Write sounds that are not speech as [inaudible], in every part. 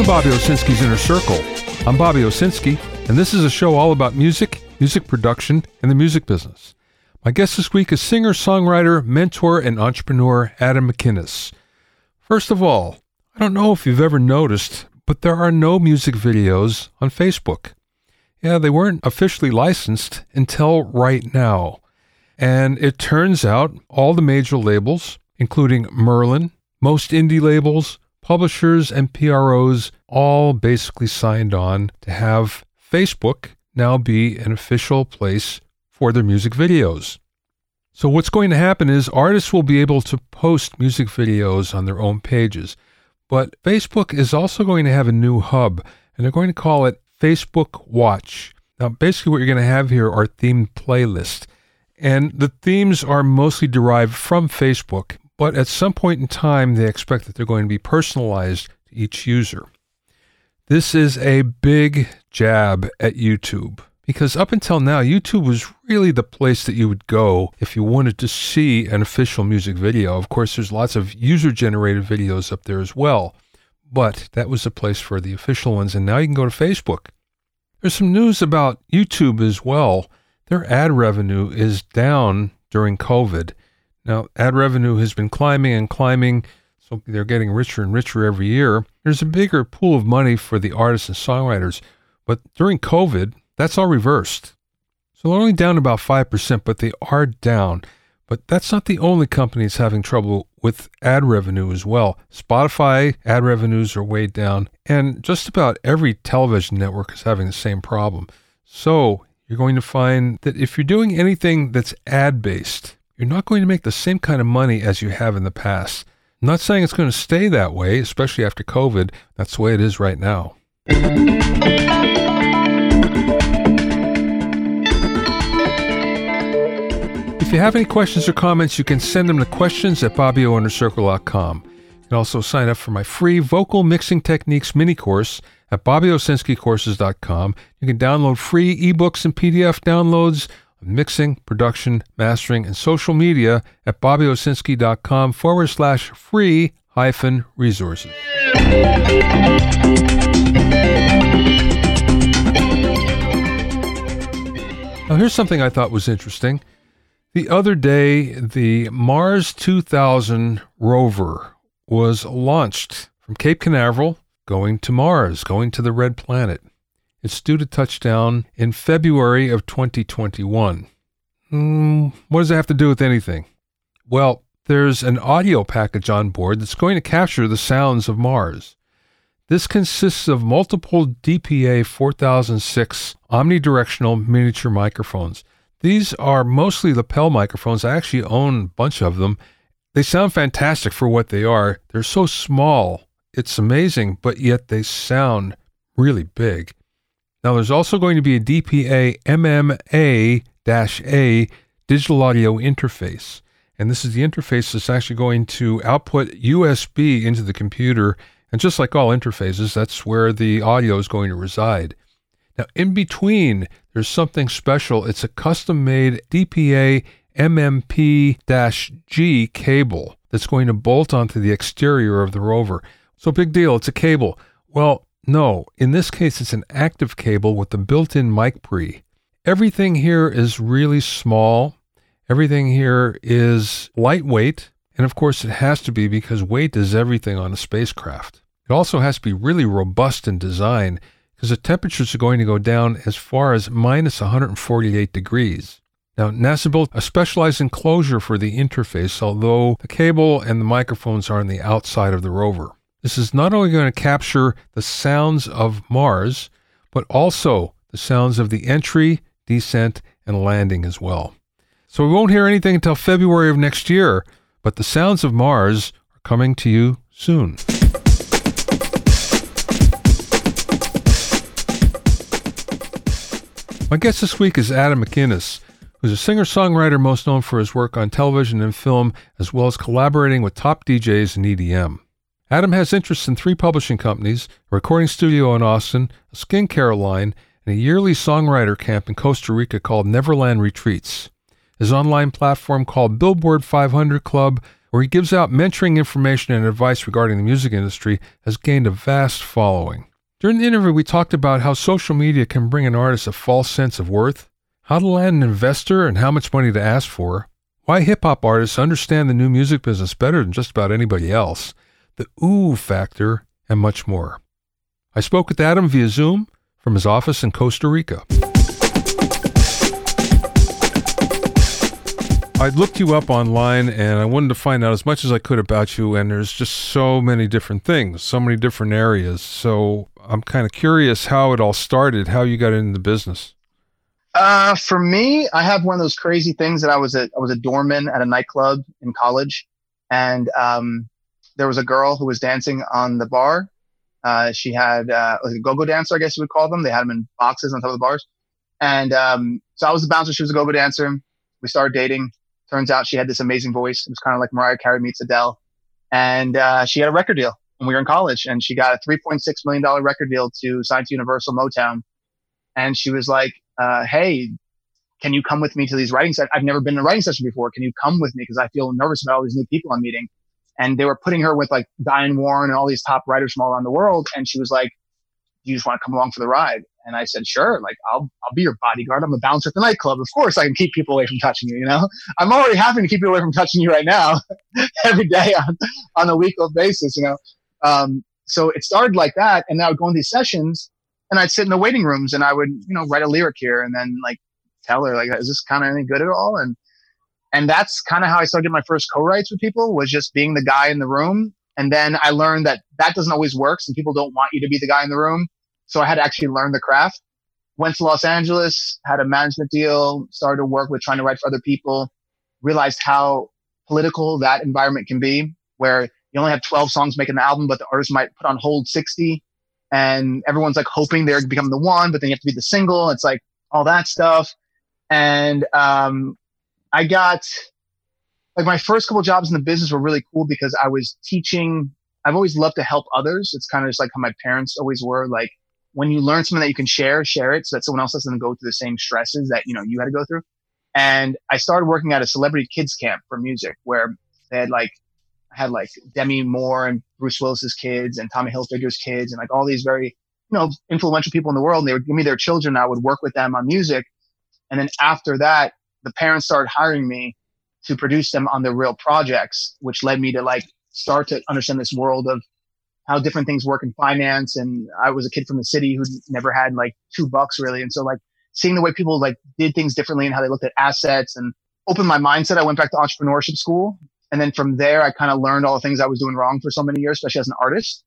Welcome to Bobby Owsinski's Inner Circle. I'm Bobby Owsinski, and this is a show all about music, music production, and the music business. My guest this week is singer, songwriter, mentor, and entrepreneur Adam McInnes. First of all, I don't know if you've ever noticed, but there are no music videos on Facebook. Yeah, they weren't officially licensed until right now. And it turns out all the major labels, including Merlin, most indie labels, publishers, and PROs, all basically signed on to have Facebook now be an official place for their music videos. So, what's going to happen is artists will be able to post music videos on their own pages. But Facebook is also going to have a new hub, and they're going to call it Facebook Watch. Now, basically, what you're going to have here are themed playlists. And the themes are mostly derived from Facebook, but at some point in time, they expect that they're going to be personalized to each user. This is a big jab at YouTube because up until now, YouTube was really the place that you would go if you wanted to see an official music video. Of course, there's lots of user generated videos up there as well, but that was the place for the official ones. And now you can go to Facebook. There's some news about YouTube as well. Their ad revenue is down during COVID. Now, ad revenue has been climbing and climbing, so they're getting richer and richer every year. There's a bigger pool of money for the artists and songwriters, but during COVID, that's all reversed. So they're only down about 5%, but they are down. But that's not the only company that's having trouble with ad revenue as well. Spotify ad revenues are way down, and just about every television network is having the same problem. So you're going to find that if you're doing anything that's ad based, you're not going to make the same kind of money as you have in the past. I'm not saying it's going to stay that way, especially after COVID. That's the way it is right now. If you have any questions or comments, you can send them to questions at BobbyOInnerCircle.com. You can also sign up for my free vocal mixing techniques mini course at BobbyOwsinskiCourses.com. You can download free ebooks and PDF downloads of mixing, production, mastering, and social media at BobbyOwsinski.com forward slash free hyphen resources. Now, here's something I thought was interesting. The other day, the Mars 2000 rover was launched from Cape Canaveral, going to Mars, going to the red planet. It's due to touchdown in February of 2021. Mm, what does it have to do with anything? Well, there's an audio package on board that's going to capture the sounds of Mars. This consists of multiple DPA 4006 omnidirectional miniature microphones. These are mostly lapel microphones. I actually own a bunch of them. They sound fantastic for what they are. They're so small. It's amazing, but yet they sound really big. Now, there's also going to be a DPA MMA A digital audio interface. And this is the interface that's actually going to output USB into the computer. And just like all interfaces, that's where the audio is going to reside. Now, in between, there's something special. It's a custom made DPA MMP G cable that's going to bolt onto the exterior of the rover. So, big deal, it's a cable. Well, no, in this case, it's an active cable with a built in mic pre. Everything here is really small. Everything here is lightweight. And of course, it has to be because weight is everything on a spacecraft. It also has to be really robust in design because the temperatures are going to go down as far as minus 148 degrees. Now, NASA built a specialized enclosure for the interface, although the cable and the microphones are on the outside of the rover. This is not only going to capture the sounds of Mars, but also the sounds of the entry, descent, and landing as well. So we won't hear anything until February of next year, but the sounds of Mars are coming to you soon. My guest this week is Adam McInnes, who's a singer songwriter most known for his work on television and film, as well as collaborating with top DJs in EDM. Adam has interests in three publishing companies, a recording studio in Austin, a skincare line, and a yearly songwriter camp in Costa Rica called Neverland Retreats. His online platform called Billboard 500 Club, where he gives out mentoring information and advice regarding the music industry, has gained a vast following. During the interview, we talked about how social media can bring an artist a false sense of worth, how to land an investor and how much money to ask for, why hip hop artists understand the new music business better than just about anybody else, the ooh factor, and much more. I spoke with Adam via Zoom from his office in Costa Rica. I looked you up online and I wanted to find out as much as I could about you, and there's just so many different things, so many different areas. So I'm kind of curious how it all started, how you got into the business. Uh, for me, I have one of those crazy things that I was a I was a doorman at a nightclub in college, and um, there was a girl who was dancing on the bar. Uh, she had uh, like a go-go dancer, I guess you would call them. They had them in boxes on top of the bars, and um, so I was the bouncer. She was a go-go dancer. We started dating. Turns out she had this amazing voice. It was kind of like Mariah Carey meets Adele. And uh, she had a record deal when we were in college. And she got a $3.6 million record deal to sign to Universal Motown. And she was like, uh, hey, can you come with me to these writing sessions? I've never been in a writing session before. Can you come with me? Because I feel nervous about all these new people I'm meeting. And they were putting her with like Diane Warren and all these top writers from all around the world. And she was like, do you just want to come along for the ride? And I said, sure, like I'll, I'll be your bodyguard. I'm a bouncer at the nightclub. Of course I can keep people away from touching you, you know, I'm already having to keep you away from touching you right now [laughs] every day on, on a weekly basis, you know? Um, so it started like that. And then I would go in these sessions and I'd sit in the waiting rooms and I would, you know, write a lyric here and then like tell her like, is this kind of any good at all? And, and that's kind of how I started my first co-writes with people was just being the guy in the room. And then I learned that that doesn't always work. Some people don't want you to be the guy in the room. So I had to actually learn the craft. Went to Los Angeles, had a management deal, started to work with trying to write for other people, realized how political that environment can be, where you only have 12 songs making the album, but the artist might put on hold 60 and everyone's like hoping they're becoming the one, but then you have to be the single. It's like all that stuff. And, um, I got like my first couple jobs in the business were really cool because I was teaching. I've always loved to help others. It's kind of just like how my parents always were like, when you learn something that you can share, share it so that someone else doesn't go through the same stresses that, you know, you had to go through. And I started working at a celebrity kids camp for music where they had like, had like Demi Moore and Bruce Willis's kids and Tommy Hilfiger's kids and like all these very, you know, influential people in the world. And they would give me their children. I would work with them on music. And then after that, the parents started hiring me to produce them on their real projects, which led me to like start to understand this world of how different things work in finance. And I was a kid from the city who never had like two bucks really. And so like seeing the way people like did things differently and how they looked at assets and opened my mindset. I went back to entrepreneurship school. And then from there, I kind of learned all the things I was doing wrong for so many years, especially as an artist.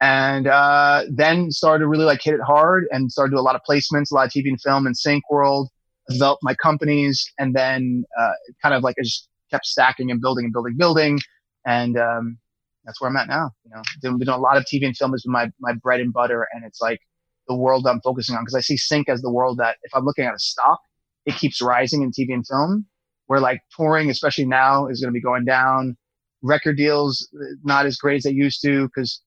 And uh, then started to really like hit it hard and started to do a lot of placements, a lot of TV and film and Sync World, developed my companies. And then uh, kind of like I just kept stacking and building and building, building. And um, that's where I'm at now. You know, doing, doing a lot of TV and film has been my, my bread and butter. And it's like the world I'm focusing on because I see sync as the world that if I'm looking at a stock, it keeps rising in TV and film where like touring, especially now is going to be going down. Record deals, not as great as they used to. Cause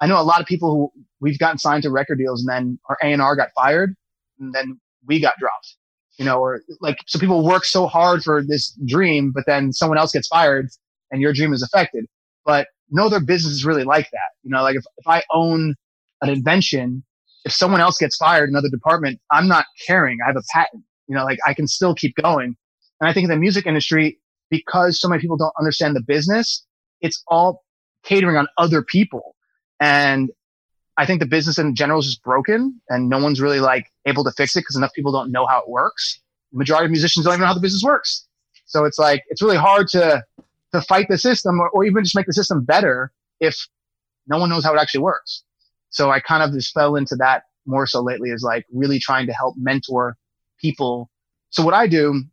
I know a lot of people who we've gotten signed to record deals and then our A&R got fired and then we got dropped, you know, or like, so people work so hard for this dream, but then someone else gets fired and your dream is affected but no other business is really like that. You know, like if, if I own an invention, if someone else gets fired in another department, I'm not caring. I have a patent. You know, like I can still keep going. And I think in the music industry, because so many people don't understand the business, it's all catering on other people. And I think the business in general is just broken and no one's really like able to fix it because enough people don't know how it works. The majority of musicians don't even know how the business works. So it's like, it's really hard to to fight the system or, or even just make the system better if no one knows how it actually works. So I kind of just fell into that more so lately is like really trying to help mentor people. So what I do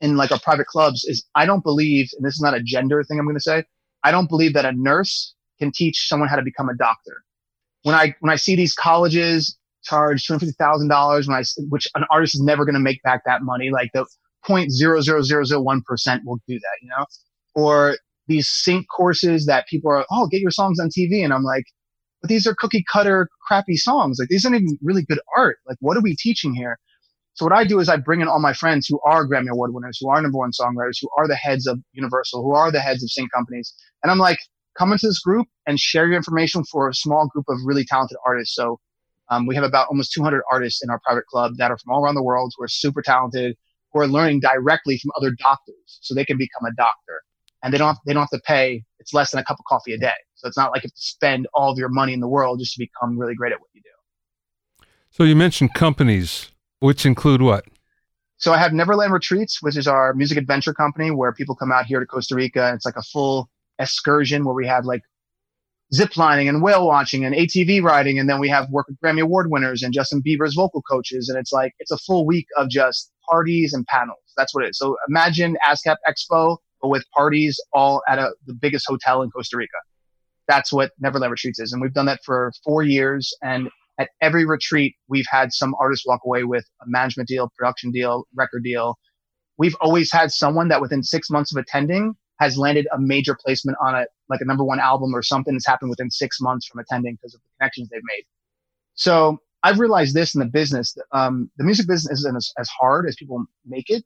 in like our private clubs is I don't believe, and this is not a gender thing I'm going to say, I don't believe that a nurse can teach someone how to become a doctor. When I, when I see these colleges charge $250,000 when I, which an artist is never going to make back that money, like the point zero zero zero zero one percent will do that, you know? or these sync courses that people are, oh, get your songs on TV. And I'm like, but these are cookie cutter crappy songs. Like these aren't even really good art. Like what are we teaching here? So what I do is I bring in all my friends who are Grammy Award winners, who are number one songwriters, who are the heads of Universal, who are the heads of sync companies. And I'm like, come into this group and share your information for a small group of really talented artists. So um, we have about almost 200 artists in our private club that are from all around the world who are super talented, who are learning directly from other doctors, so they can become a doctor, and they don't have, they don't have to pay. It's less than a cup of coffee a day, so it's not like you have to spend all of your money in the world just to become really great at what you do. So you mentioned companies, which include what? So I have Neverland Retreats, which is our music adventure company where people come out here to Costa Rica. It's like a full excursion where we have like zip lining and whale watching and ATV riding. And then we have work with Grammy Award winners and Justin Bieber's vocal coaches. And it's like, it's a full week of just parties and panels. That's what it is. So imagine ASCAP Expo, but with parties all at a, the biggest hotel in Costa Rica. That's what Neverland Retreats is. And we've done that for four years. And at every retreat, we've had some artist walk away with a management deal, production deal, record deal. We've always had someone that within six months of attending has landed a major placement on a like a number one album or something that's happened within six months from attending because of the connections they've made. So I've realized this in the business. Um, the music business isn't as, as hard as people make it.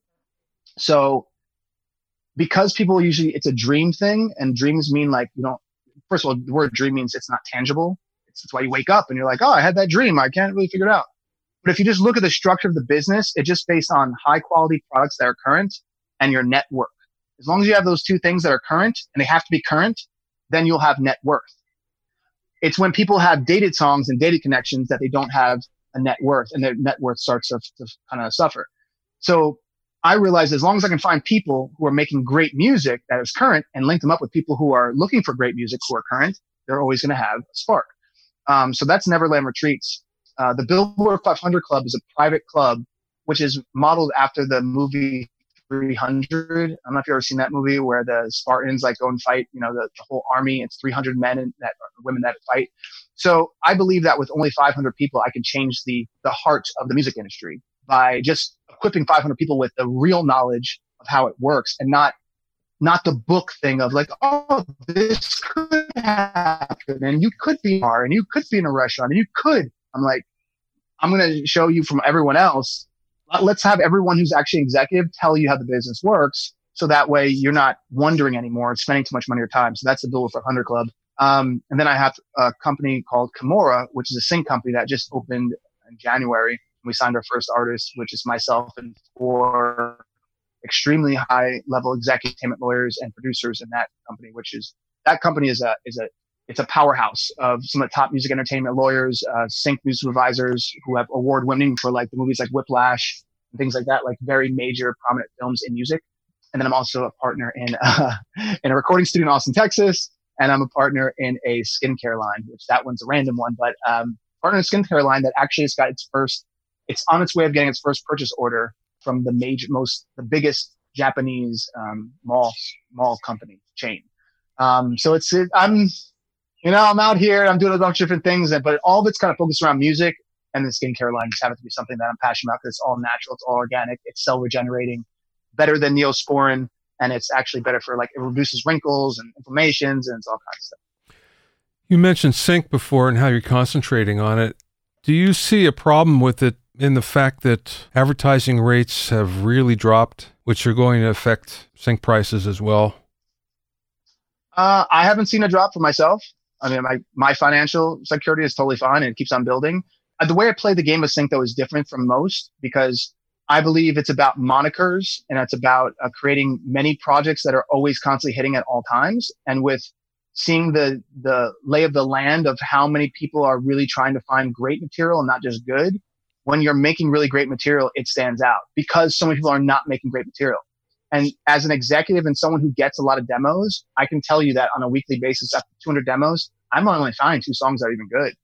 So because people usually it's a dream thing, and dreams mean like you know, first of all, the word dream means it's not tangible. It's, it's why you wake up and you're like, oh, I had that dream. I can't really figure it out. But if you just look at the structure of the business, it's just based on high quality products that are current and your network. As long as you have those two things that are current and they have to be current, then you'll have net worth. It's when people have dated songs and dated connections that they don't have a net worth and their net worth starts to, to kind of suffer. So I realized as long as I can find people who are making great music that is current and link them up with people who are looking for great music who are current, they're always going to have a spark. Um, so that's Neverland Retreats. Uh, the Billboard 500 Club is a private club, which is modeled after the movie 300. I don't know if you've ever seen that movie where the Spartans like go and fight, you know, the, the whole army. It's 300 men and that women that fight. So I believe that with only 500 people, I can change the the heart of the music industry by just equipping 500 people with the real knowledge of how it works and not not the book thing of like, oh, this could happen and you could be bar and you could be in a restaurant and you could. I'm like, I'm going to show you from everyone else let's have everyone who's actually executive tell you how the business works. So that way you're not wondering anymore and spending too much money or time. So that's the Billboard 100 Club. Um, and then I have a company called Kimora, which is a sync company that just opened in January. We signed our first artist, which is myself and four extremely high level executive lawyers and producers in that company, which is that company is a is a it's a powerhouse of some of the top music entertainment lawyers, uh, sync music supervisors who have award winning for like the movies like Whiplash and things like that, like very major prominent films in music. And then I'm also a partner in uh, [laughs] in a recording studio in Austin, Texas, and I'm a partner in a skincare line, which that one's a random one, but um, partner in a skincare line that actually has got its first, it's on its way of getting its first purchase order from the major, most, the biggest Japanese um, mall mall company chain. Um, so it's it, I'm you know, I'm out here, I'm doing a bunch of different things, but all of it's kind of focused around music and the skincare line just happens to be something that I'm passionate about because it's all natural, it's all organic, it's cell regenerating, better than Neosporin, and it's actually better for like it reduces wrinkles and inflammations and it's all kinds of stuff. You mentioned sync before and how you're concentrating on it. Do you see a problem with it in the fact that advertising rates have really dropped, which are going to affect sync prices as well? Uh, I haven't seen a drop for myself. I mean, my, my financial security is totally fine and it keeps on building. Uh, the way I play the game of sync though is different from most because I believe it's about monikers and it's about uh, creating many projects that are always constantly hitting at all times. And with seeing the, the lay of the land of how many people are really trying to find great material and not just good, when you're making really great material, it stands out because so many people are not making great material. And as an executive and someone who gets a lot of demos, I can tell you that on a weekly basis, after 200 demos, I'm only finding two songs that are even good.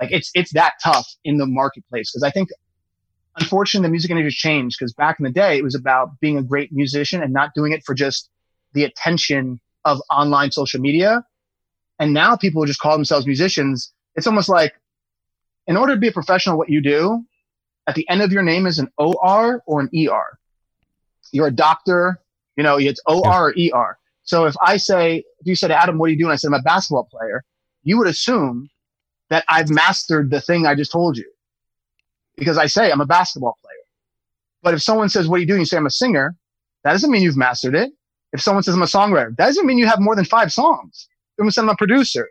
Like it's it's that tough in the marketplace because I think, unfortunately, the music industry changed because back in the day it was about being a great musician and not doing it for just the attention of online social media. And now people just call themselves musicians. It's almost like, in order to be a professional, what you do, at the end of your name is an OR or an ER you're a doctor, you know, it's OR or ER. So if I say, if you said, Adam, what are you doing? I said, I'm a basketball player. You would assume that I've mastered the thing I just told you because I say I'm a basketball player. But if someone says, what are you doing? You say, I'm a singer. That doesn't mean you've mastered it. If someone says, I'm a songwriter, that doesn't mean you have more than five songs. If someone I'm a producer.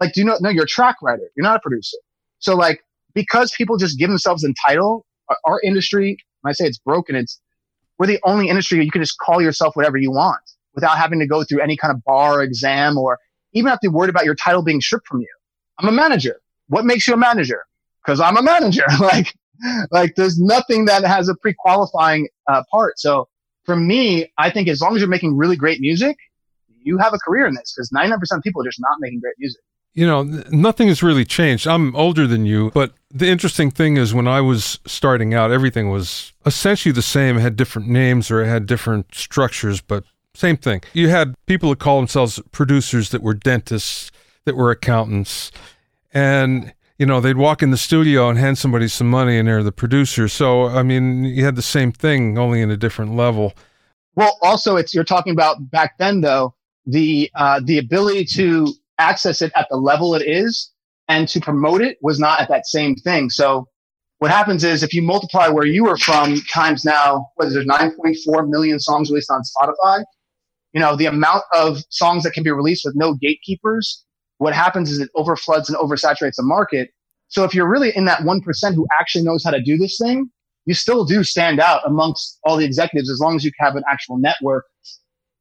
Like, do you know? No, you're a track writer. You're not a producer. So like, because people just give themselves a title, our industry, when I say it's broken, it's, we're the only industry you can just call yourself whatever you want without having to go through any kind of bar exam or even have to worried about your title being stripped from you. I'm a manager. What makes you a manager? Because I'm a manager. [laughs] like, like there's nothing that has a pre-qualifying uh, part. So for me, I think as long as you're making really great music, you have a career in this because 99% of people are just not making great music. You know, nothing has really changed. I'm older than you, but the interesting thing is when I was starting out, everything was essentially the same. It had different names or it had different structures, but same thing. You had people that call themselves producers that were dentists, that were accountants, and you know they'd walk in the studio and hand somebody some money, and they're the producer. So I mean, you had the same thing, only in a different level. Well, also, it's you're talking about back then, though the uh, the ability to access it at the level it is and to promote it was not at that same thing. So what happens is if you multiply where you were from times now, what is there, 9.4 million songs released on Spotify, you know, the amount of songs that can be released with no gatekeepers, what happens is it overfloods and oversaturates the market. So if you're really in that 1% who actually knows how to do this thing, you still do stand out amongst all the executives as long as you have an actual network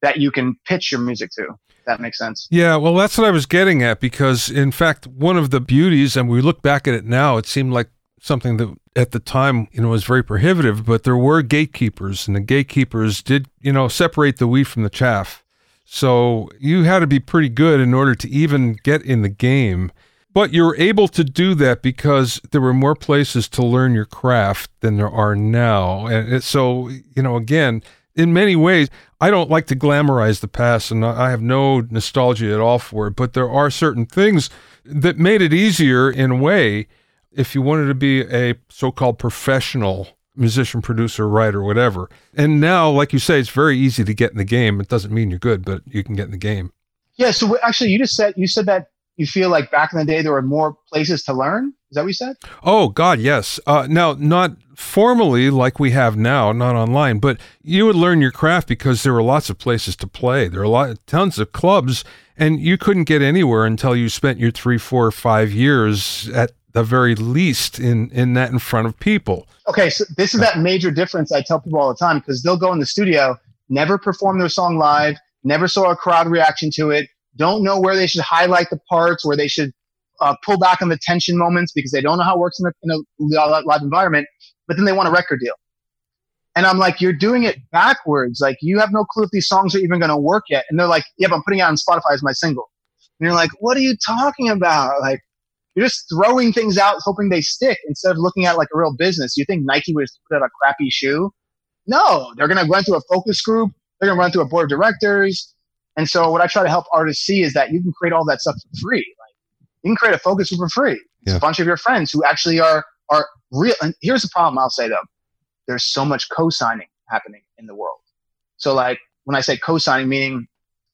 that you can pitch your music to. That makes sense. Yeah, well, that's what I was getting at because, in fact, one of the beauties, and we look back at it now, it seemed like something that at the time, you know, was very prohibitive, but there were gatekeepers, and the gatekeepers did, you know, separate the wheat from the chaff. So you had to be pretty good in order to even get in the game. But you're able to do that because there were more places to learn your craft than there are now. And so, you know, again, in many ways, I don't like to glamorize the past and I have no nostalgia at all for it, but there are certain things that made it easier in a way if you wanted to be a so called professional musician, producer, writer, whatever. And now, like you say, it's very easy to get in the game. It doesn't mean you're good, but you can get in the game. Yeah. So actually, you just said you said that you feel like back in the day there were more places to learn. Is that what you said? Oh God, yes. Uh, now, not formally like we have now, not online, but you would learn your craft because there were lots of places to play. There are a lot, tons of clubs, and you couldn't get anywhere until you spent your three, four, five years at the very least in in that in front of people. Okay, so this is that major difference I tell people all the time because they'll go in the studio, never perform their song live, never saw a crowd reaction to it, don't know where they should highlight the parts, where they should uh, pull back on the tension moments because they don't know how it works in a, in a live environment, but then they want a record deal. And I'm like, you're doing it backwards. Like, you have no clue if these songs are even going to work yet. And they're like, but I'm putting it on Spotify as my single. And you're like, what are you talking about? Like, you're just throwing things out, hoping they stick instead of looking at like a real business. You think Nike would put out a crappy shoe? No, they're going to run through a focus group. They're going to run through a board of directors. And so what I try to help artists see is that you can create all that stuff for free. You can create a focus group for free. It's yeah. a bunch of your friends who actually are are real. And here's the problem I'll say though. There's so much co-signing happening in the world. So like when I say co-signing, meaning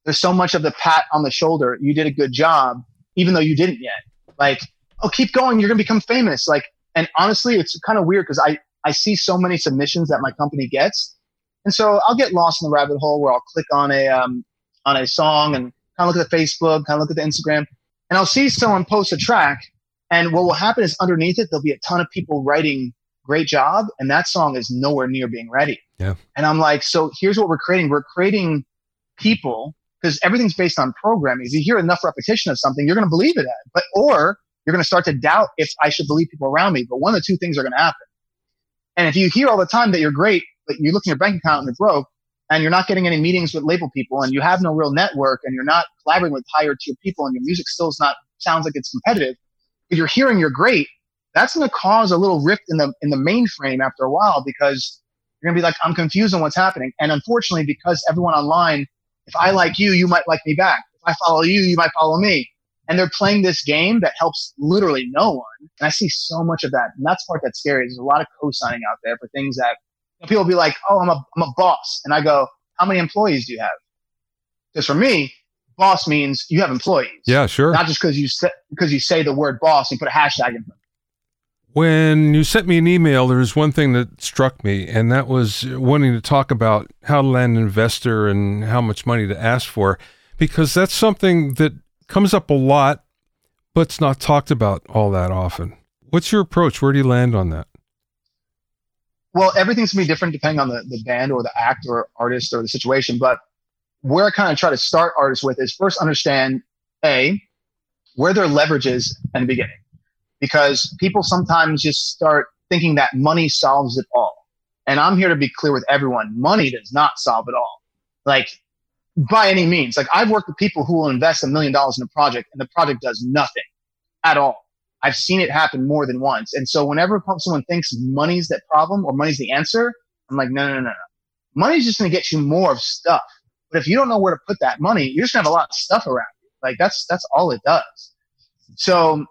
there's so much of the pat on the shoulder, you did a good job, even though you didn't yet. Like, oh, keep going, you're gonna become famous. Like, and honestly, it's kind of weird because I I see so many submissions that my company gets, and so I'll get lost in the rabbit hole where I'll click on a um, on a song and kind of look at the Facebook, kind of look at the Instagram, and I'll see someone post a track. And what will happen is underneath it, there'll be a ton of people writing great job. And that song is nowhere near being ready. Yeah. And I'm like, so here's what we're creating. We're creating people because everything's based on programming. If you hear enough repetition of something, you're going to believe it. But, or you're going to start to doubt if I should believe people around me. But one of the two things are going to happen. And if you hear all the time that you're great, but you look in your bank account and you're broke, and you're not getting any meetings with label people and you have no real network and you're not collaborating with higher tier people and your music still is not sounds like it's competitive but you're hearing you're great that's going to cause a little rift in the in the mainframe after a while because you're going to be like i'm confused on what's happening. And unfortunately because everyone online if i like you you might like me back. If i follow you you might follow me. And they're playing this game that helps literally no one. And i see so much of that. And that's part that's scary there's a lot of co-signing out there for things that people will be like, "Oh, I'm a I'm a boss," and I go, "How many employees do you have?" Because for me, boss means you have employees. Yeah, sure. Not just because you say because you say the word boss and put a hashtag in front. When you sent me an email, there was one thing that struck me, and that was wanting to talk about how to land an investor and how much money to ask for, because that's something that comes up a lot, but it's not talked about all that often. What's your approach? Where do you land on that? Well, everything's gonna be different depending on the, the band or the act or artist or the situation. But where I kind of try to start artists with is first understand A, where their leverage is in the beginning. Because people sometimes just start thinking that money solves it all. And I'm here to be clear with everyone money does not solve it all. Like, by any means. Like, I've worked with people who will invest a million dollars in a project and the project does nothing at all. I've seen it happen more than once. And so, whenever someone thinks money's that problem or money's the answer, I'm like, no, no, no, no. Money's just going to get you more of stuff. But if you don't know where to put that money, you're just going to have a lot of stuff around you. Like, that's, that's all it does. So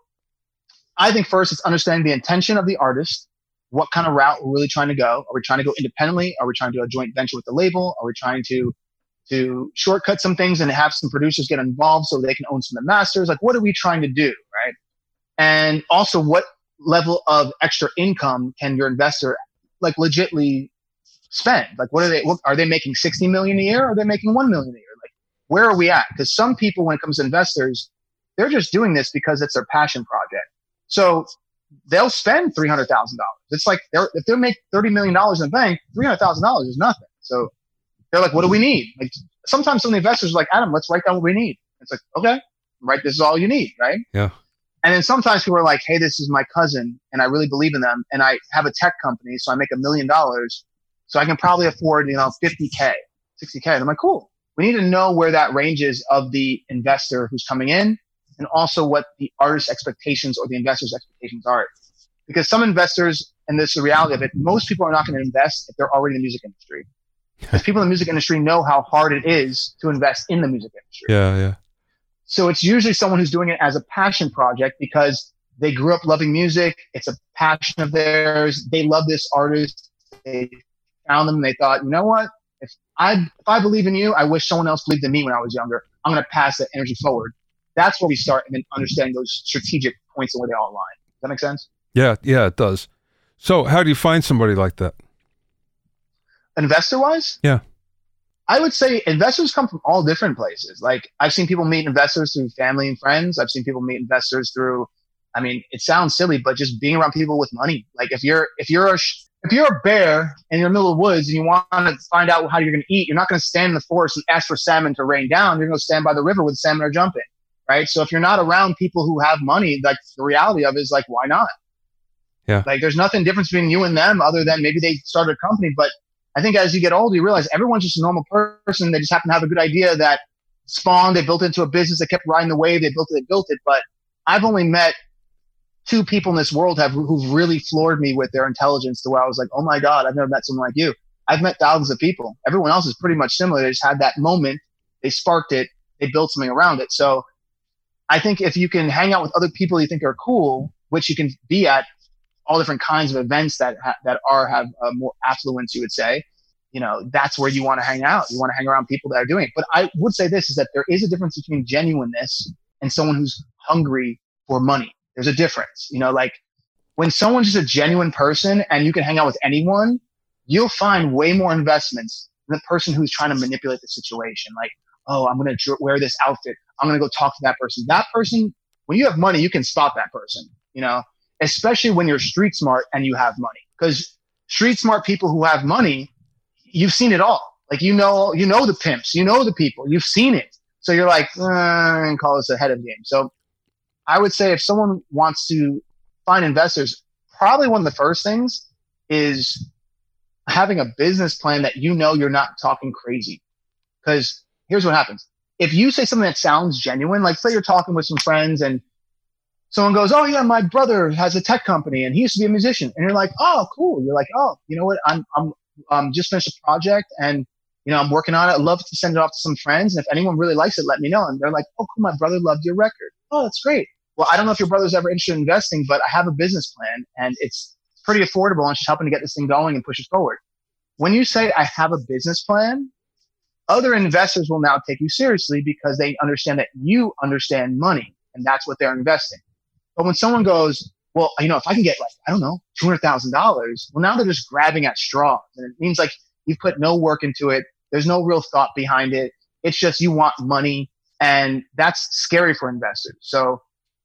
I think first it's understanding the intention of the artist. What kind of route we're really trying to go? Are we trying to go independently? Are we trying to do a joint venture with the label? Are we trying to to shortcut some things and have some producers get involved so they can own some of the masters? Like, what are we trying to do? And also, what level of extra income can your investor like legitly spend? Like, what are they? What, are they making sixty million a year? Or are they making one million a year? Like, where are we at? Because some people, when it comes to investors, they're just doing this because it's their passion project. So they'll spend three hundred thousand dollars. It's like they're, if they make thirty million dollars in the bank, three hundred thousand dollars is nothing. So they're like, "What do we need?" Like sometimes some of the investors are like, "Adam, let's write down what we need." It's like, okay, right, this is all you need, right? Yeah. And then sometimes people are like, "Hey, this is my cousin, and I really believe in them, and I have a tech company, so I make a million dollars, so I can probably afford, you know, fifty k, sixty k." And I'm like, "Cool." We need to know where that range is of the investor who's coming in and also what the artist's expectations or the investor's expectations are. Because some investors, and this is the reality of it, most people are not going to invest if they're already in the music industry. [laughs] Because people in the music industry know how hard it is to invest in the music industry. Yeah, yeah. So it's usually someone who's doing it as a passion project because they grew up loving music. It's a passion of theirs. They love this artist. They found them and they thought, you know what? If I if I believe in you, I wish someone else believed in me when I was younger. I'm going to pass that energy forward that's where we start and then understanding those strategic points and where they all align. Does that make sense? Yeah, yeah, it does. So, how do you find somebody like that? Investor wise? Yeah. I would say investors come from all different places. Like, I've seen people meet investors through family and friends. I've seen people meet investors through, I mean, it sounds silly, but just being around people with money. Like, if you're, if you're a, if you're a bear and you're in the middle of the woods and you want to find out how you're going to eat, you're not going to stand in the forest and ask for salmon to rain down. You're going to stand by the river where the salmon are jumping right? So if you're not around people who have money, like the reality of it is like, why not? Yeah. Like there's nothing different between you and them other than maybe they started a company. But I think as you get older, you realize everyone's just a normal person. They just happen to have a good idea that spawned, they built into a business, they kept riding the wave, they built it, they built it. But I've only met two people in this world have who've really floored me with their intelligence to where I was like, oh my God, I've never met someone like you. I've met thousands of people. Everyone else is pretty much similar. They just had that moment, they sparked it, they built something around it. So I think if you can hang out with other people you think are cool, which you can be at all different kinds of events that ha- that are have more affluence, you would say, you know, that's where you want to hang out. You want to hang around people that are doing it. But I would say this is that there is a difference between genuineness and someone who's hungry for money. There's a difference, you know, like when someone's just a genuine person and you can hang out with anyone, you'll find way more investments than the person who's trying to manipulate the situation. Like, oh, I'm going to wear this outfit. I'm going to go talk to that person. That person, when you have money, you can spot that person, you know, especially when you're street smart and you have money. Because street smart people who have money, you've seen it all. Like, you know, you know the pimps, you know the people, you've seen it. So you're like, eh, and call this ahead of game. So I would say if someone wants to find investors, probably one of the first things is having a business plan that you know you're not talking crazy. Because here's what happens. If you say something that sounds genuine, like say you're talking with some friends and someone goes, Oh yeah, my brother has a tech company and he used to be a musician. And you're like, Oh, cool. You're like, Oh, you know what? I'm, I'm, um, just finished a project and, you know, I'm working on it. I'd love to send it off to some friends. And if anyone really likes it, let me know. And they're like, Oh, cool. My brother loved your record. Oh, that's great. Well, I don't know if your brother's ever interested in investing, but I have a business plan and it's pretty affordable and she's helping to get this thing going and push it forward. When you say I have a business plan, other investors will now take you seriously because they understand that you understand money and that's what they're investing. But when someone goes, well, you know, if I can get like, I don't know, $200,000, well, now they're just grabbing at straws. And it means like you put no work into it. There's no real thought behind it. It's just you want money. And that's scary for investors. So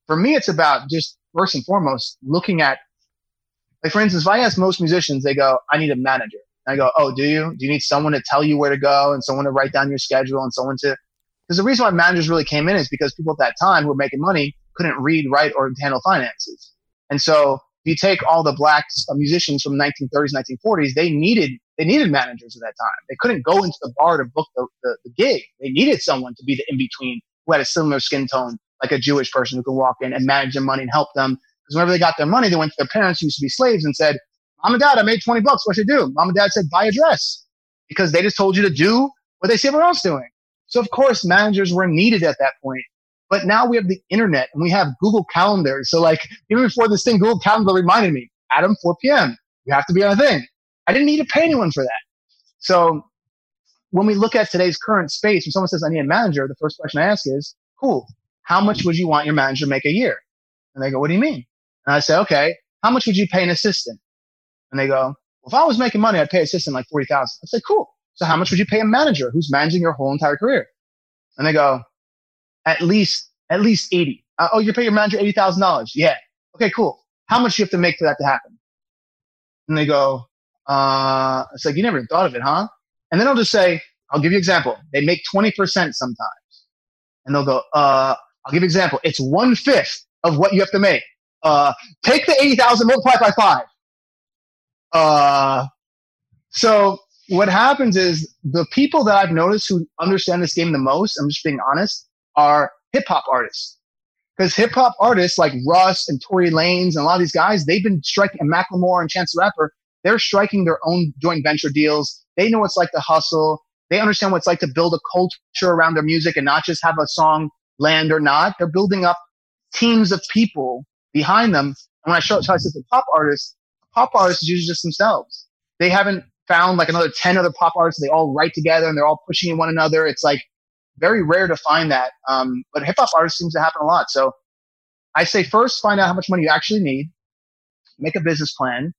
for me, it's about just first and foremost looking at, like, for instance, if I ask most musicians, they go, I need a manager. And I go, Oh, do you? Do you need someone to tell you where to go and someone to write down your schedule and someone to, because the reason why managers really came in is because people at that time who were making money couldn't read, write, or handle finances. And so if you take all the black uh, musicians from 1930s, 1940s, they needed they needed managers at that time. They couldn't go into the bar to book the, the, the gig. They needed someone to be the in between who had a similar skin tone, like a Jewish person who could walk in and manage their money and help them. Because whenever they got their money, they went to their parents who used to be slaves and said, Mom and Dad, I made 20 bucks. What should I do? Mom and Dad said, buy a dress because they just told you to do what they see everyone else doing. So of course, managers were needed at that point. But now we have the internet and we have Google Calendar. So like even before this thing, Google Calendar reminded me, Adam, 4 p.m. You have to be on a thing. I didn't need to pay anyone for that. So when we look at today's current space, when someone says I need a manager, the first question I ask is, cool, how much would you want your manager to make a year? And they go, what do you mean? And I say, okay, how much would you pay an assistant? And they go, well, if I was making money, I'd pay an assistant like 40,000. I say, cool. So how much would you pay a manager who's managing your whole entire career? And they go, at least, at least 80. Uh, oh, you pay your manager $80,000. Yeah. Okay, cool. How much do you have to make for that to happen? And they go, uh, it's like, you never thought of it, huh? And then I'll just say, I'll give you an example. They make 20% sometimes. And they'll go, uh, I'll give you an example. It's one fifth of what you have to make. Uh, take the 80,000, multiply by five. Uh, so what happens is the people that I've noticed who understand this game the most, I'm just being honest, are hip hop artists. Because hip hop artists like Russ and Tory Lanez and a lot of these guys, they've been striking, and Macklemore and Chance the Rapper, they're striking their own joint venture deals. They know what it's like to hustle. They understand what it's like to build a culture around their music and not just have a song land or not. They're building up teams of people behind them. And when I show, so I said to pop artists, pop artists is usually just themselves. They haven't found like another 10 other pop artists. They all write together and they're all pushing one another. It's like very rare to find that. Um, but hip hop artists seems to happen a lot. So I say first find out how much money you actually need, make a business plan,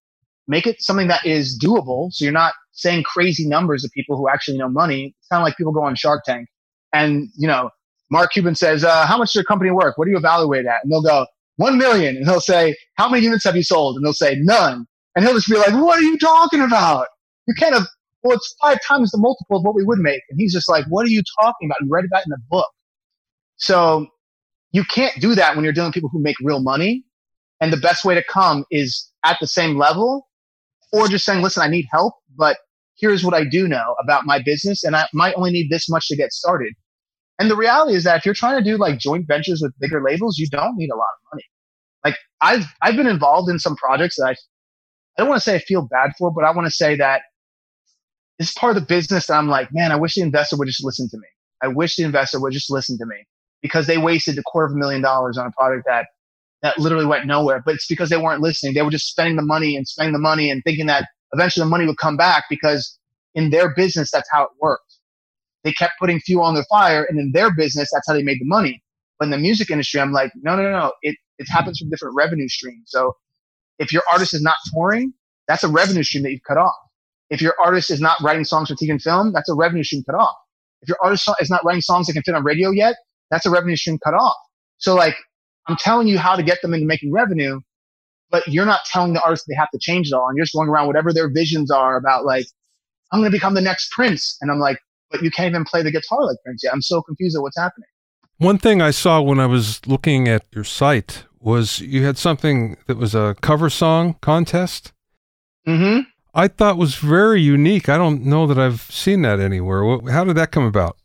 make it something that is doable. So you're not saying crazy numbers to people who actually know money. It's kind of like people go on Shark Tank and, you know, Mark Cuban says, uh, how much does your company work? What do you evaluate at? And they'll go, one million. And he'll say, how many units have you sold? And they'll say, none. And he'll just be like, what are you talking about? You can't have, well, it's five times the multiple of what we would make. And he's just like, what are you talking about? You read that in the book. So you can't do that when you're dealing with people who make real money. And the best way to come is at the same level or just saying, listen, I need help, but here's what I do know about my business. And I might only need this much to get started. And the reality is that if you're trying to do like joint ventures with bigger labels, you don't need a lot of money. Like I've, I've been involved in some projects that I, I don't want to say I feel bad for, but I want to say that it's part of the business that I'm like, man, I wish the investor would just listen to me. I wish the investor would just listen to me because they wasted a quarter of a million dollars on a product that that literally went nowhere. But it's because they weren't listening. They were just spending the money and spending the money and thinking that eventually the money would come back because in their business that's how it worked. They kept putting fuel on their fire, and in their business that's how they made the money. But in the music industry, I'm like, no, no, no, no. It it happens from different revenue streams. So if your artist is not touring, that's a revenue stream that you've cut off. If your artist is not writing songs for TV and film, that's a revenue stream cut off. If your artist is not writing songs that can fit on radio yet, that's a revenue stream cut off. So like, I'm telling you how to get them into making revenue, but you're not telling the artist they have to change it all. And you're just going around whatever their visions are about like, I'm going to become the next Prince. And I'm like, but you can't even play the guitar like Prince yet. I'm so confused at what's happening. One thing I saw when I was looking at your site was you had something that was a cover song contest. Mm-hmm. I thought was very unique. I don't know that I've seen that anywhere. How did that come about?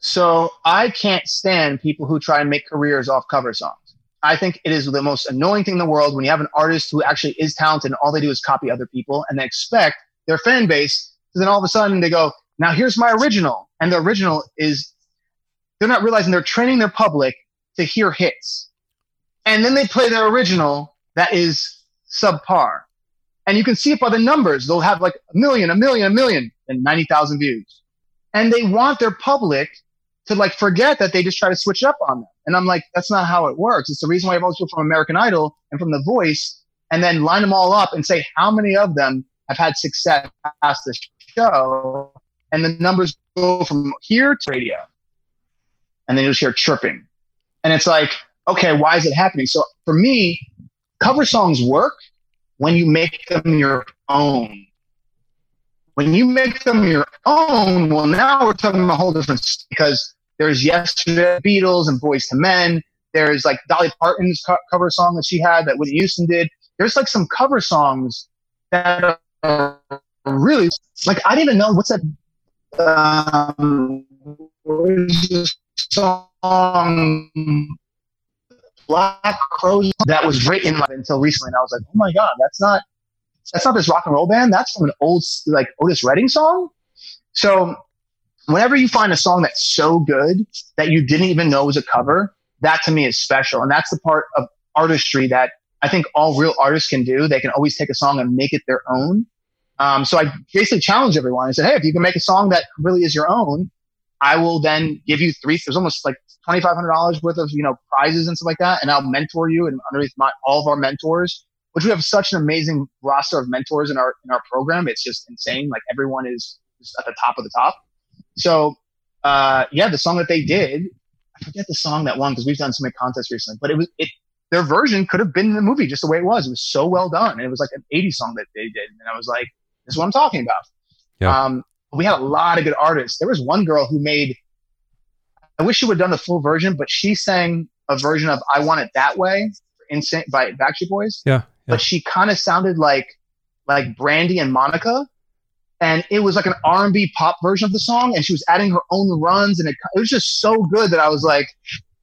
So I can't stand people who try and make careers off cover songs. I think it is the most annoying thing in the world when you have an artist who actually is talented and all they do is copy other people and they expect their fan base to then all of a sudden they go, now here's my original. And the original is they're not realizing they're training their public to hear hits. And then they play their original that is subpar. And you can see it by the numbers. They'll have like a million, a million, a million, and 90,000 views. And they want their public to like forget that they just try to switch up on them. And I'm like, that's not how it works. It's the reason why I have always people from American Idol and from The Voice and then line them all up and say how many of them have had success past this show. And the numbers go from here to radio. And then you just hear chirping. And it's like, okay, why is it happening? So for me, cover songs work when you make them your own. When you make them your own, well, now we're talking about a whole different because there's Yesterday, Beatles, and Boyz II Men. There's like Dolly Parton's co- cover song that she had that Whitney Houston did. There's like some cover songs that are really like I didn't even know what's that um, song Black Crowes that was written until recently, and I was like, oh my god, that's not that's not this rock and roll band. That's from an old like Otis Redding song. So whenever you find a song that's so good that you didn't even know was a cover, that to me is special, and that's the part of artistry that I think all real artists can do. They can always take a song and make it their own. Um, so I basically challenge everyone. I said, hey, if you can make a song that really is your own, I will then give you three. There's almost like twenty five hundred dollars worth of you know prizes and stuff like that, and I'll mentor you and underneath my all of our mentors, which we have such an amazing roster of mentors in our in our program. It's just insane. Like everyone is just at the top of the top. So uh, yeah, the song that they did, I forget the song that won because we've done so many contests recently, but it was it their version could have been in the movie just the way it was. It was so well done. And it was like an 80s song that they did. And I was like, this is what I'm talking about. Yeah. Um, we had a lot of good artists. There was one girl who made, I wish she would have done the full version, but she sang a version of I Want It That Way Insane by Backstreet Boys. Yeah. yeah. But she kind of sounded like, like Brandy and Monica. And it was like an R&B pop version of the song. And she was adding her own runs. And it, it was just so good that I was like,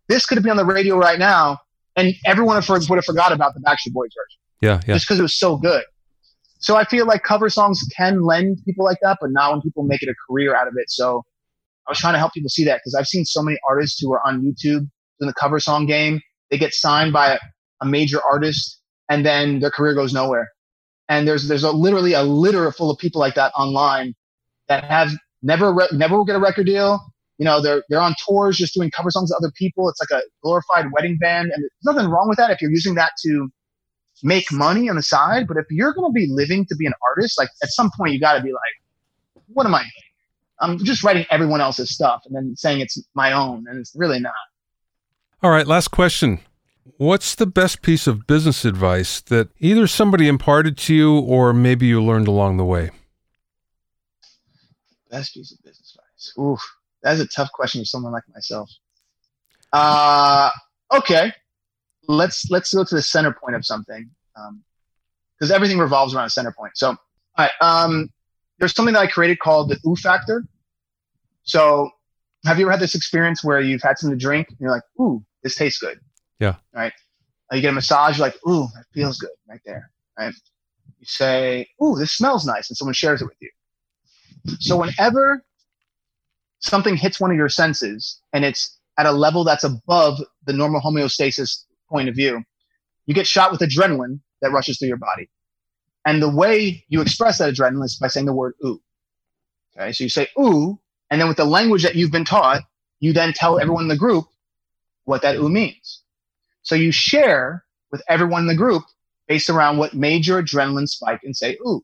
this could have been on the radio right now and everyone would have forgot about the Backstreet Boys version. Yeah, yeah. Just because it was so good. So I feel like cover songs can lend people like that, but not when people make it a career out of it. So I was trying to help people see that because I've seen so many artists who are on YouTube in the cover song game. They get signed by a, a major artist, and then their career goes nowhere. And there's there's a, literally a litter full of people like that online that have never re- never will get a record deal, you know they're they're on tours just doing cover songs to other people it's like a glorified wedding band and there's nothing wrong with that if you're using that to make money on the side but if you're going to be living to be an artist like at some point you got to be like what am i doing? I'm just writing everyone else's stuff and then saying it's my own and it's really not. All right last question. What's the best piece of business advice that either somebody imparted to you or maybe you learned along the way? Best piece of business advice. Ooh, that's a tough question for someone like myself. Uh, okay, let's let's go to the center point of something because um, everything revolves around a center point. So, all right, um, there's something that I created called the ooh factor. So, have you ever had this experience where you've had something to drink and you're like, ooh, this tastes good? Yeah. Right. You get a massage, you're like, ooh, that feels good right there. Right. You say, ooh, this smells nice, and someone shares it with you. So whenever something hits one of your senses and it's at a level that's above the normal homeostasis point of view, you get shot with adrenaline that rushes through your body. And the way you express that adrenaline is by saying the word ooh. Okay, so you say ooh, and then with the language that you've been taught, you then tell everyone in the group what that ooh means. So you share with everyone in the group based around what made your adrenaline spike and say ooh.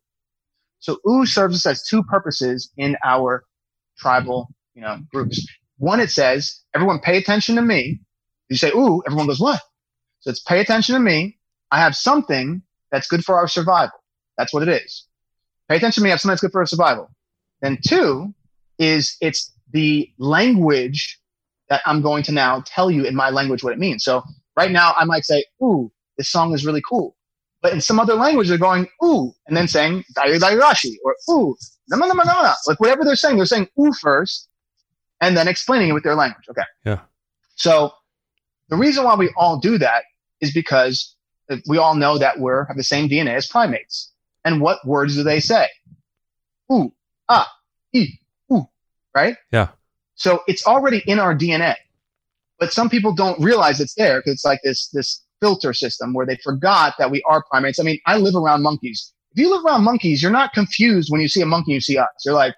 So ooh serves us as two purposes in our tribal you know, groups. One, it says, everyone pay attention to me. You say, ooh, everyone goes, what? So it's pay attention to me. I have something that's good for our survival. That's what it is. Pay attention to me. I have something that's good for our survival. Then two is it's the language that I'm going to now tell you in my language what it means. So right now I might say, ooh, this song is really cool. But in some other language, they're going, ooh, and then saying, dayu dairashi, or ooh, no, no, no. Like whatever they're saying, they're saying ooh first, and then explaining it with their language. Okay. Yeah. So the reason why we all do that is because we all know that we're have the same DNA as primates. And what words do they say? Ooh, ah, e, ooh, right? Yeah. So it's already in our DNA. But some people don't realize it's there because it's like this this filter system where they forgot that we are primates. I mean, I live around monkeys. If you live around monkeys, you're not confused when you see a monkey, you see us. You're like,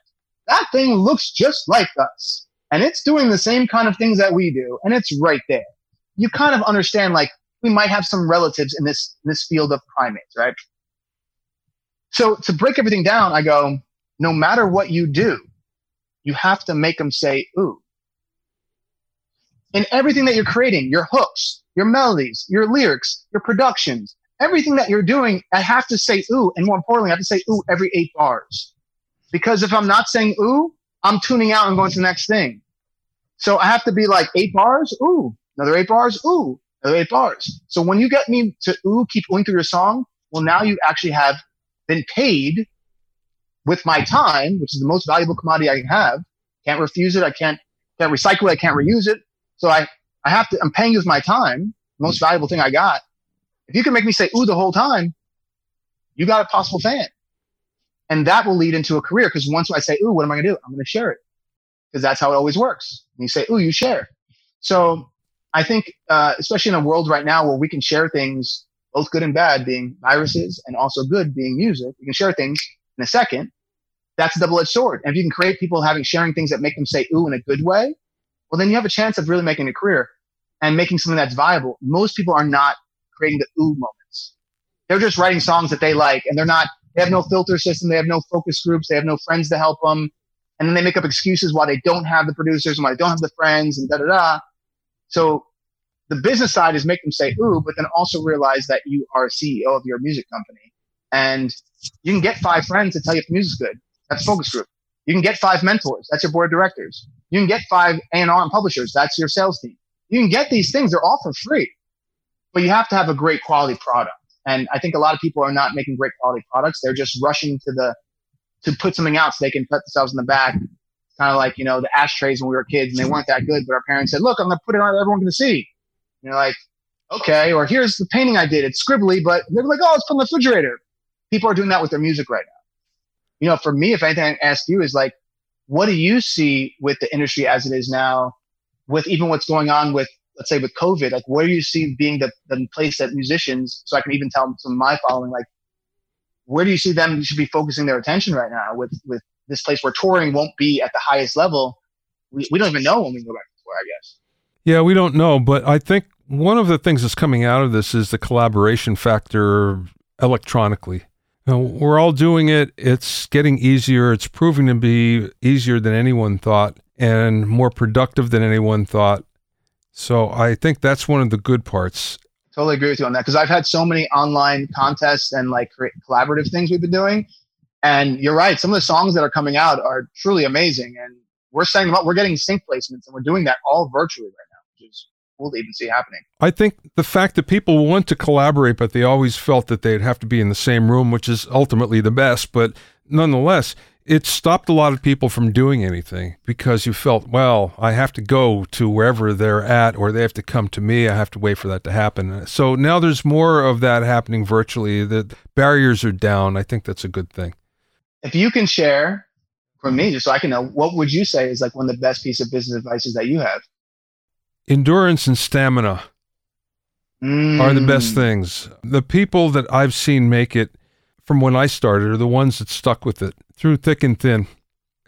that thing looks just like us and it's doing the same kind of things that we do, and it's right there. You kind of understand like we might have some relatives in this this field of primates, right? So to break everything down, I go, no matter what you do, you have to make them say ooh. In everything that you're creating, your hooks, your melodies, your lyrics, your productions, everything that you're doing, I have to say ooh, and more importantly, I have to say ooh every eight bars. Because if I'm not saying ooh, I'm tuning out and going to the next thing. So I have to be like eight bars, ooh, another eight bars, ooh, eight bars. So when you get me to ooh, keep going through your song, well, now you actually have been paid with my time, which is the most valuable commodity I can have. Can't refuse it. I can't can't recycle it. I can't reuse it. So I I have to. I'm paying you with my time, most valuable thing I got. If you can make me say ooh the whole time, you got a possible fan. And that will lead into a career because once I say ooh, what am I gonna do? I'm gonna share it because that's how it always works. And you say ooh, you share. So I think, uh, especially in a world right now where we can share things, both good and bad, being viruses, and also good being music, we can share things in a second. That's a double-edged sword. And if you can create people having sharing things that make them say ooh in a good way, well, then you have a chance of really making a career and making something that's viable. Most people are not creating the ooh moments. They're just writing songs that they like and they're not, they have no filter system. They have no focus groups. They have no friends to help them. And then they make up excuses why they don't have the producers and why they don't have the friends and da da da. So the business side is make them say ooh, but then also realize that you are a CEO of your music company. And you can get five friends to tell you if the music's good. That's focus group. You can get five mentors. That's your board of directors. You can get five A&R and publishers. That's your sales team. You can get these things. They're all for free but you have to have a great quality product. And I think a lot of people are not making great quality products. They're just rushing to the to put something out so they can put themselves in the back. Kind of like you know the ashtrays when we were kids and they weren't that good, but our parents said, "Look, I'm going to put it on everyone can see." And you're like, "Okay," or "Here's the painting I did. It's scribbly, but they're like, "Oh, it's from the refrigerator." People are doing that with their music right now. You know, for me, if anything, I ask you is like, what do you see with the industry as it is now, with even what's going on with let's say with COVID, like where do you see being the, the place that musicians, so I can even tell some of my following, like where do you see them should be focusing their attention right now with, with this place where touring won't be at the highest level? We, we don't even know when we go back to tour, I guess. Yeah, we don't know, but I think one of the things that's coming out of this is the collaboration factor electronically. You know, we're all doing it. It's getting easier. It's proving to be easier than anyone thought and more productive than anyone thought. So I think that's one of the good parts. Totally agree with you on that because I've had so many online contests and like collaborative things we've been doing. And you're right, some of the songs that are coming out are truly amazing. And we're setting them we're getting sync placements, and we're doing that all virtually right now, which is cool to even see happening. I think the fact that people want to collaborate, but they always felt that they'd have to be in the same room, which is ultimately the best, but nonetheless, it stopped a lot of people from doing anything because you felt, well, I have to go to wherever they're at or they have to come to me. I have to wait for that to happen. So now there's more of that happening virtually. The barriers are down. I think that's a good thing. If you can share from me, just so I can know, what would you say is like one of the best piece of business advices that you have? Endurance and stamina mm. are the best mm. things. The people that I've seen make it from when I started are the ones that stuck with it through thick and thin.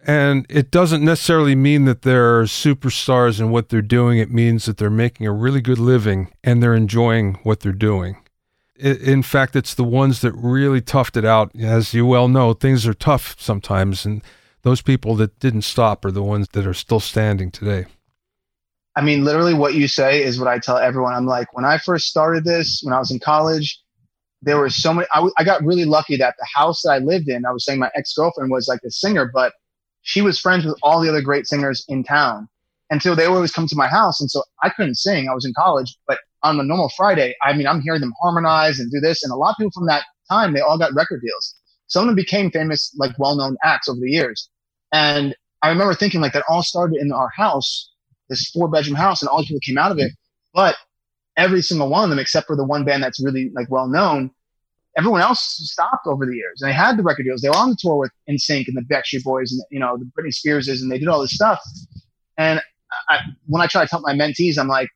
And it doesn't necessarily mean that they're superstars in what they're doing. It means that they're making a really good living and they're enjoying what they're doing. In fact, it's the ones that really toughed it out. As you well know, things are tough sometimes. And those people that didn't stop are the ones that are still standing today. I mean, literally, what you say is what I tell everyone. I'm like, when I first started this, when I was in college, there were so many. I, w- I got really lucky that the house that I lived in, I was saying my ex girlfriend was like a singer, but she was friends with all the other great singers in town. And so they always come to my house. And so I couldn't sing. I was in college, but on a normal Friday, I mean, I'm hearing them harmonize and do this. And a lot of people from that time, they all got record deals. Some of them became famous, like well known acts over the years. And I remember thinking like that all started in our house, this four bedroom house, and all these people came out of it. But every single one of them, except for the one band that's really like well known, everyone else stopped over the years. And they had the record deals. They were on the tour with NSYNC and the Backstreet Boys and you know the Britney Spearses, and they did all this stuff. And I, when I try to tell my mentees, I'm like,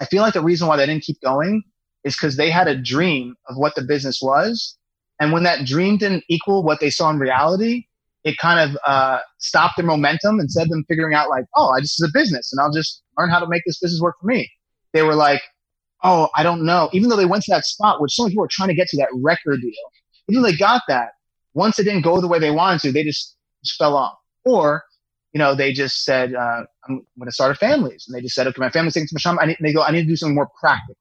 I feel like the reason why they didn't keep going is because they had a dream of what the business was, and when that dream didn't equal what they saw in reality, it kind of uh, stopped their momentum instead of them figuring out like, oh, I just is a business and I'll just learn how to make this business work for me. They were like, oh, I don't know. Even though they went to that spot, which so many people were trying to get to that record deal, even though they got that, once it didn't go the way they wanted to, they just, just fell off. Or, you know, they just said, uh, I'm going to start a family. And they just said, okay, my family's taking much time. I need, they go, I need to do something more practical.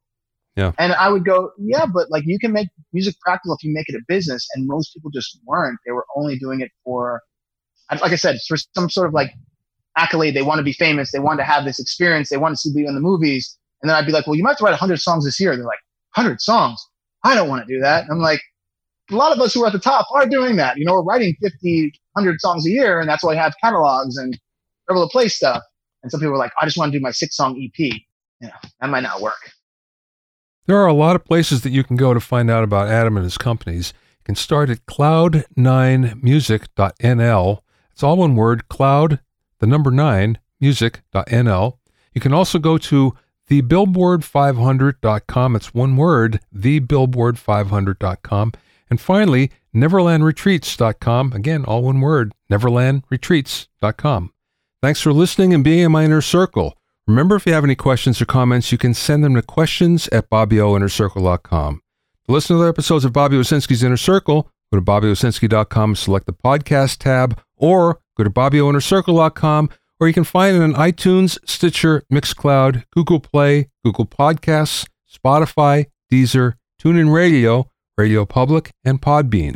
Yeah. And I would go, yeah, but like you can make music practical if you make it a business. And most people just weren't. They were only doing it for, like I said, for some sort of like accolade. They want to be famous. They want to have this experience. They want to see be in the movies. And then I'd be like, well, you might have to write 100 songs this year. They're like, 100 songs? I don't want to do that. And I'm like, a lot of us who are at the top are doing that. You know, we're writing 50, 100 songs a year, and that's why I have catalogs and able to play stuff. And some people are like, I just want to do my six song EP. You know, that might not work. There are a lot of places that you can go to find out about Adam and his companies. You can start at cloud9music.nl. It's all one word, cloud, the number nine, music.nl. You can also go to thebillboard500.com. It's one word, thebillboard500.com. And finally, neverlandretreats.com. Again, all one word, neverlandretreats.com. Thanks for listening and being in my inner circle. Remember, if you have any questions or comments, you can send them to questions at bobbyoinnercircle.com. To listen to other episodes of Bobby Owsinski's Inner Circle, go to bobbyowsinski.com, select the podcast tab, or go to bobbyoinnercircle.com, or you can find it on iTunes, Stitcher, Mixcloud, Google Play, Google Podcasts, Spotify, Deezer, TuneIn Radio, Radio Public, and Podbean.